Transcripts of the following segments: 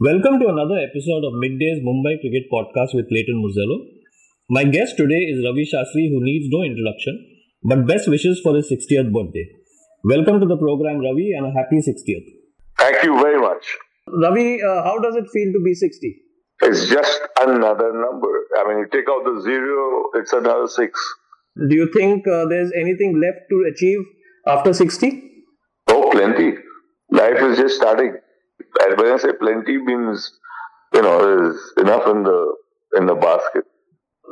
Welcome to another episode of Mid-day's Mumbai Cricket Podcast with Clayton Murzello. My guest today is Ravi Shastri, who needs no introduction, but best wishes for his 60th birthday. Welcome to the program, Ravi, and a happy 60th. Thank you very much. Ravi, uh, how does it feel to be 60? It's just another number. I mean, you take out the zero, it's another six. Do you think uh, there's anything left to achieve after 60? Oh, plenty. Life is just starting. And when I say plenty means, you know, there's enough in the in the basket.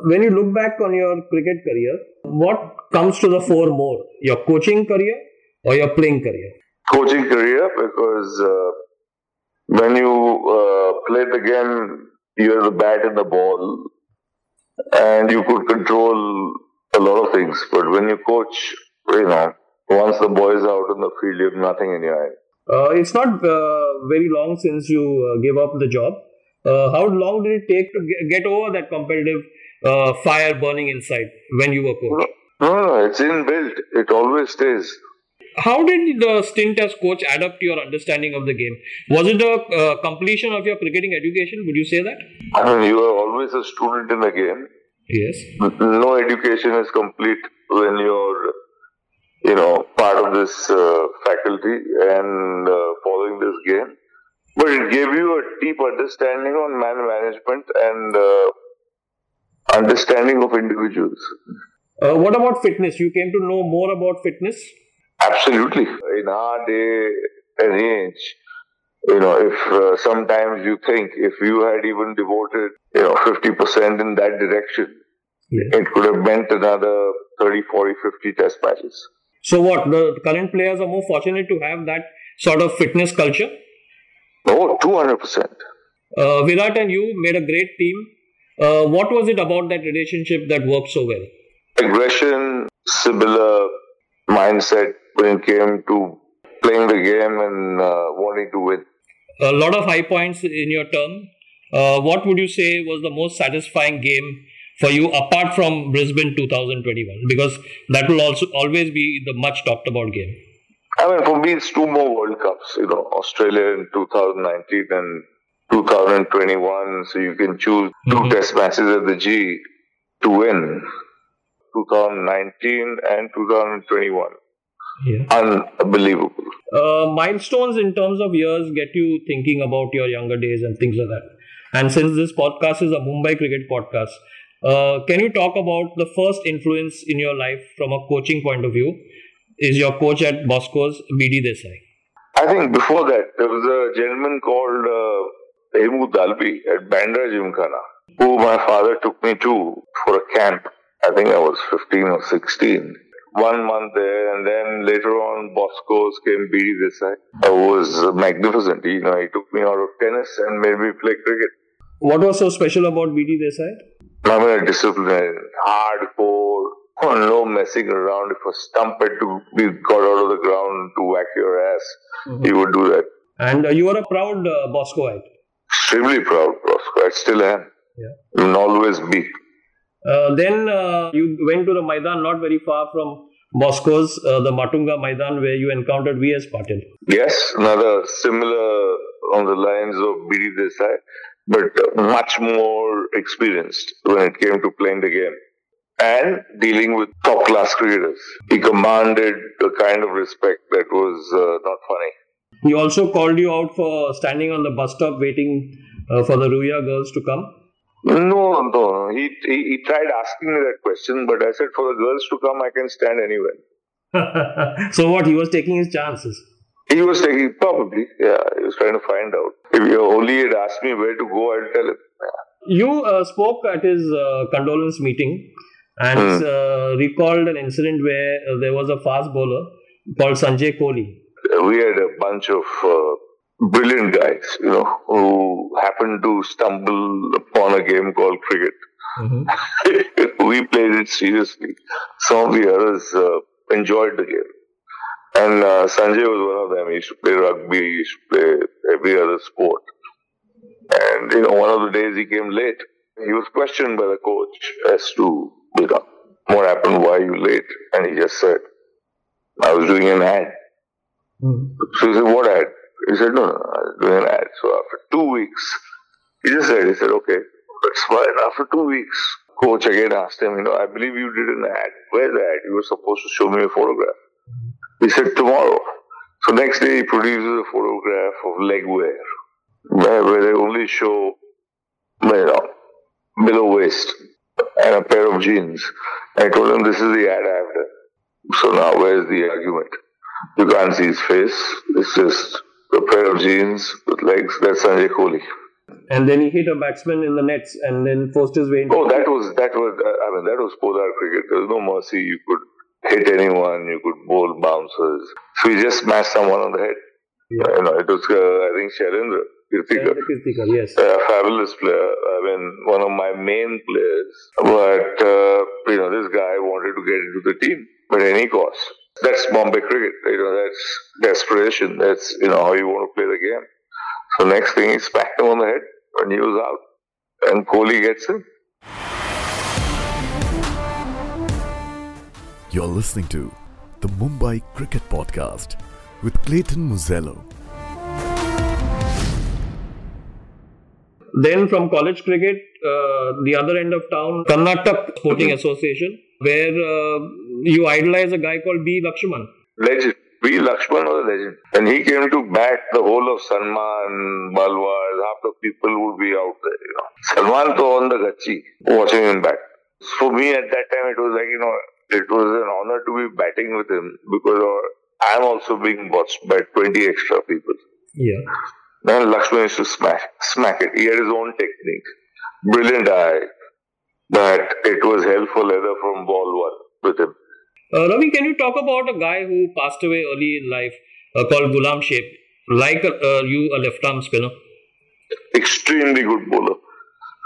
When you look back on your cricket career, what comes to the fore more? Your coaching career or your playing career? Coaching career because uh, when you uh, played the game, you had the bat and the ball, and you could control a lot of things. But when you coach, you know, once the boys are out in the field, you have nothing in your hand. Uh, it's not uh, very long since you uh, gave up the job. Uh, how long did it take to get, over that competitive uh, fire burning inside when you were coach? No, no, it's inbuilt. It always stays. How did the stint as coach add up to your understanding of the game? Was it a uh, completion of your cricketing education? Would you say that? I mean, you are always a student in the game. Yes. No education is complete when you're, you know, part of this uh, faculty and uh, following this game. But it gave you a deep understanding on man management and uh, understanding of individuals. Uh, what about fitness? You came to know more about fitness? Absolutely. In our day and age, you know, if uh, sometimes you think if you had even devoted, you know, 50% in that direction, Yeah. it could have meant another 30, 40, 50 test matches. So, what? The current players are more fortunate to have that sort of fitness culture? Oh, 200%. Uh, Virat and you made a great team. Uh, what was it about that relationship that worked so well? Aggression, similar mindset when it came to playing the game and uh, wanting to win. A lot of high points in your term. Uh, what would you say was the most satisfying game for you apart from Brisbane 2021? Because that will also always be the much talked about game. I mean, for me, it's two more World Cups, you know, Australia in 2019 and 2021. So you can choose 2 Mhm. test matches at the G to win 2019 and 2021. Yeah. Unbelievable. Uh, milestones in terms of years get you thinking about your younger days and things like that. And since this podcast is a Mumbai cricket podcast, uh, can you talk about the first influence in your life from a coaching point of view? Is your coach at Bosco's BD Desai? I think before that, there was a gentleman called uh, Hemu Dalbi at Bandra Gymkhana, who my father took me to for a camp. I think I was 15 or 16. One month there, and then later on, Bosco's came BD Desai. It was magnificent. You know, he took me out of tennis and made me play cricket. What was so special about BD Desai? I mean, discipline, hardcore, no messing around. If a stump had to be got out of the ground to whack your ass, he would do that. And uh, you are a proud uh, Boscoite. Extremely proud, Boscoite, still am. Yeah. And always be. Uh, then uh, you went to the Maidan not very far from Bosco's, uh, the Matunga Maidan, where you encountered V.S. Patil. Yes, another similar on the lines of BD Desai, but much more experienced when it came to playing the game and dealing with top class cricketers. He commanded a kind of respect that was uh, not funny. He also called you out for standing on the bus stop waiting uh, for the Ruia girls to come. No, no. He, he he tried asking me that question, but I said for the girls to come, I can stand anywhere. so what? He was taking his chances. He was taking probably, yeah. He was trying to find out. If he only had asked me where to go, I'd tell him. You uh, spoke at his uh, condolence meeting and Hmm. uh, recalled an incident where uh, there was a fast bowler called Sanjay Kohli. We had a bunch of uh, brilliant guys, you know, who happened to stumble upon a game called cricket. we played it seriously. Some of the others uh, enjoyed the game. And uh, Sanjay was one of them. He used to play rugby, he used to play every other sport. And, you know, one of the days he came late. He was questioned by the coach as to, you know, what happened, why are you late? And he just said, I was doing an ad. Mhm. So he said, what ad? He said, no, no, I was doing an ad. So after two weeks, he just said, he said, okay, that's fine. After two weeks, coach again asked him, you know, I believe you did an ad. Where's the ad? You were supposed to show me a photograph. He said, tomorrow. So next day he produces a photograph of leg wear, where, where they only show, you know, below waist and a pair of jeans. I told him this is the ad I have done. So now where's the argument? You can't see his face. It's just a pair of jeans with legs. That's Sanjay Kohli. And then he hit a batsman in the nets and then forced his way into. Oh, that was that was. Uh, I mean, that was polar cricket. There was no mercy. You could hit anyone. You could bowl bouncers. So he just smashed someone on the head. Yeah. You know, it was uh, I think Shailendra Kirtikar. Kirtikar, yes. a fabulous player. I mean, one of my main players. But, uh, you know, this guy wanted to get into the team at any cost. That's Bombay cricket. You know, that's desperation. That's, you know, how you want to play the game. So next thing, he smacked him on the head and he was out. And Kohli gets him. You're listening to the Mumbai Cricket Podcast with Clayton Murzello. Then from college cricket, uh, the other end of town, Karnataka Sporting Association, where uh, you idolize a guy called B. Lakshman. Legend. V. Lakshman was a legend. And he came to bat the whole of Salman, Balwaz, half the people would be out there, you know. Salman to on the gachi, watching him bat. For me at that time, it was like, you know, it was an honor to be batting with him because uh, I'm also being watched by 20 extra people. Yeah. And Lakshman used to smash, smack it. He had his own technique. Brilliant eye. But it was hell for leather from ball one with him. Uh, Ravi, can you talk about a guy who passed away early in life uh, called Gulam Sheikh? Like uh, you, a left arm spinner. Extremely good bowler.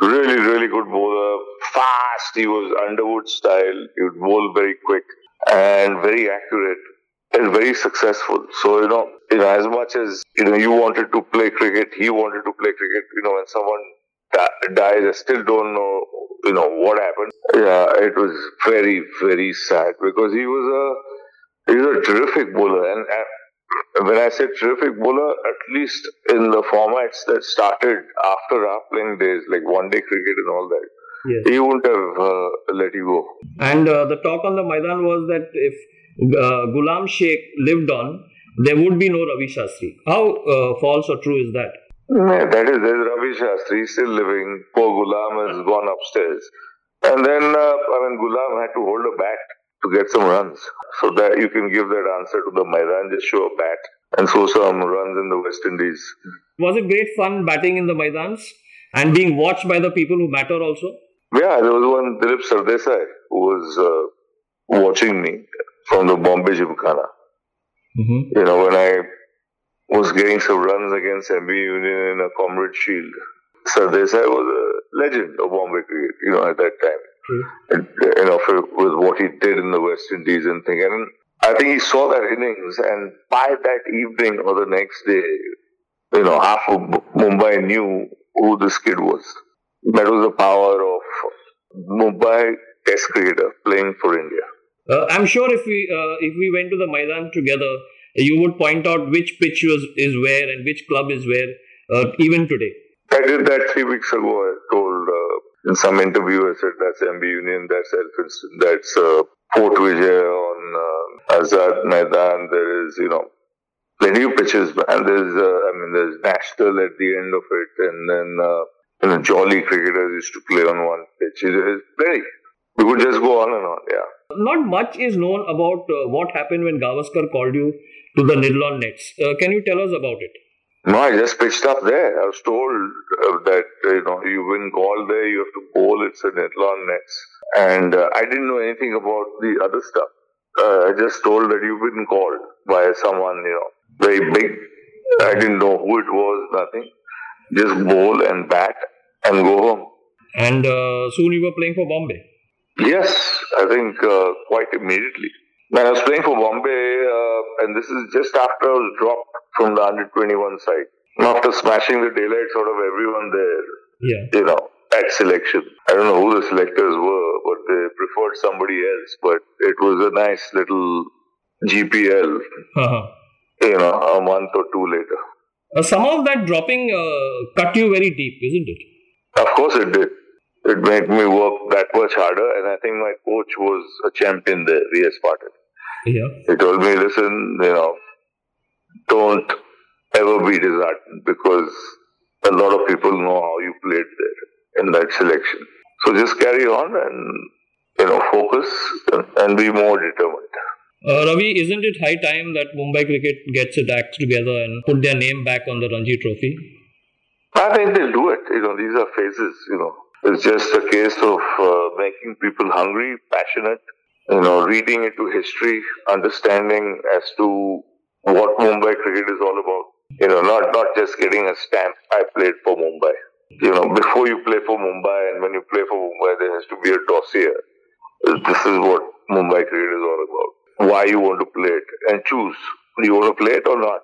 Really, really good bowler. Fast. He was Underwood style. He would bowl very quick and very accurate and very successful. So, you know, you know, as much as, you know, you wanted to play cricket, he wanted to play cricket, you know, when someone di- dies, I still don't know, you know, what happened. Yeah, it was very, very sad because he was a, he was a terrific bowler. And, and when I say terrific bowler, at least in the formats that started after our playing days, like one day cricket and all that, Yes. he wouldn't have uh, let you go. And uh, the talk on the Maidan was that if uh, Gulam Sheikh lived on, there would be no Ravi Shastri. How uh, false or true is that? Yeah, that is, there's Ravi Shastri still living. Poor Gulam has gone upstairs. And then, uh, I mean, Gulam had to hold a bat to get some runs. So that you can give that answer to the Maidan, just show a bat and throw some runs in the West Indies. Was it great fun batting in the Maidans and being watched by the people who matter also? Yeah, there was one Dilip Sardesai who was uh, watching me from the Bombay Gymkhana. Mm-hmm. You know, when I was getting some runs against MB Union in a Comrade Shield. Sardesai was a legend of Bombay cricket, you know, at that time. And, you know, for, with what he did in the West Indies and thing. And I think he saw that innings, and by that evening or the next day, you know, half of Mumbai knew who this kid was. That was the power of Mumbai Test cricketer playing for India. Uh, I'm sure if we uh, if we went to the Maidan together, you would point out which pitch was, is where and which club is where, uh, even today. I did that three weeks ago. I told uh, in some interview, I said that's MB Union, that's Elphinstone, that's uh, Fort Vijay on uh, Azad Maidan. There is, you know, plenty of pitches, and there's, uh, I mean, there's National at the end of it, and then, uh, you know, Jolly cricketers used to play on one pitch. There's plenty. We could just go on and on, yeah. Not much is known about uh, what happened when Gavaskar called you to the Netlon nets. Uh, can you tell us about it? No, I just pitched up there. I was told uh, that, you know, you win call there, you have to bowl, it's a Netlon nets. And uh, I didn't know anything about the other stuff. Uh, I just told that you've been called by someone, you know, very big. I didn't know who it was, nothing. Just bowl and bat and go home. And uh, soon you were playing for Bombay. Yes, I think uh, quite immediately. When I was playing for Bombay, uh, and this is just after I was dropped from the under 21 side. After smashing the daylights out of everyone there, Yeah. you know, at selection. I don't know who the selectors were, but they preferred somebody else. But it was a nice little GPL, Uh-huh. you know, a month or two later. Uh, some of that dropping uh, cut you very deep, isn't it? Of course, it did. It made me work that much harder, and I think my coach was a champion there, V.S. Patil. Yeah. He told me, listen, you know, don't ever be disheartened because a lot of people know how you played there in that selection. So just carry on and, you know, focus and be more determined. Uh, Ravi, isn't it high time that Mumbai Cricket gets its act together and put their name back on the Ranji Trophy? I think they'll do it. You know, these are phases. You know, it's just a case of uh, making people hungry, passionate. You know, reading into history, understanding as to what Mumbai cricket is all about. You know, not not just getting a stamp. I played for Mumbai. You know, before you play for Mumbai and when you play for Mumbai, there has to be a dossier. This is what Mumbai cricket is all about why you want to play it and choose. Do you want to play it or not?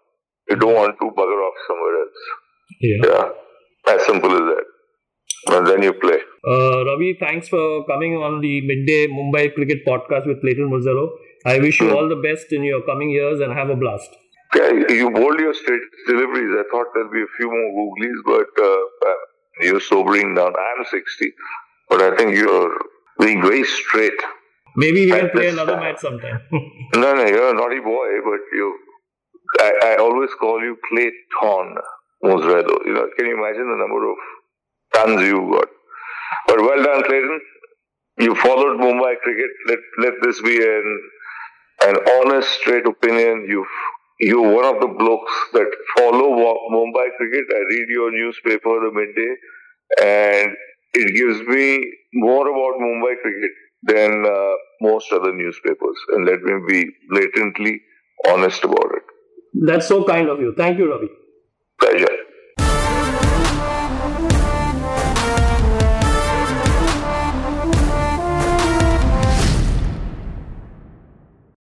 You don't want to bugger off somewhere else. Yeah. Yeah. As simple as that. And then you play. Uh, Ravi, thanks for coming on the Mid-day Mumbai cricket podcast with Clayton Murzello. I wish you hmm. all the best in your coming years and have a blast. Yeah, you bold your straight deliveries. I thought there'll be a few more googlies, but uh, you're sobering down. I'm 60, but I think you're being very straight. Maybe we can play another match sometime. no, no, you're a naughty boy, but you. I, I always call you Clayton Murzello. You know, can you imagine the number of tons you got? But well done, Clayton. You followed Mumbai cricket. Let let this be an an honest, straight opinion. You've you're one of the blokes that follow Mumbai cricket. I read your newspaper the Mid-day, and it gives me more about Mumbai cricket than uh, most other newspapers. And let me be blatantly honest about it. That's so kind of you. Thank you, Ravi. Pleasure.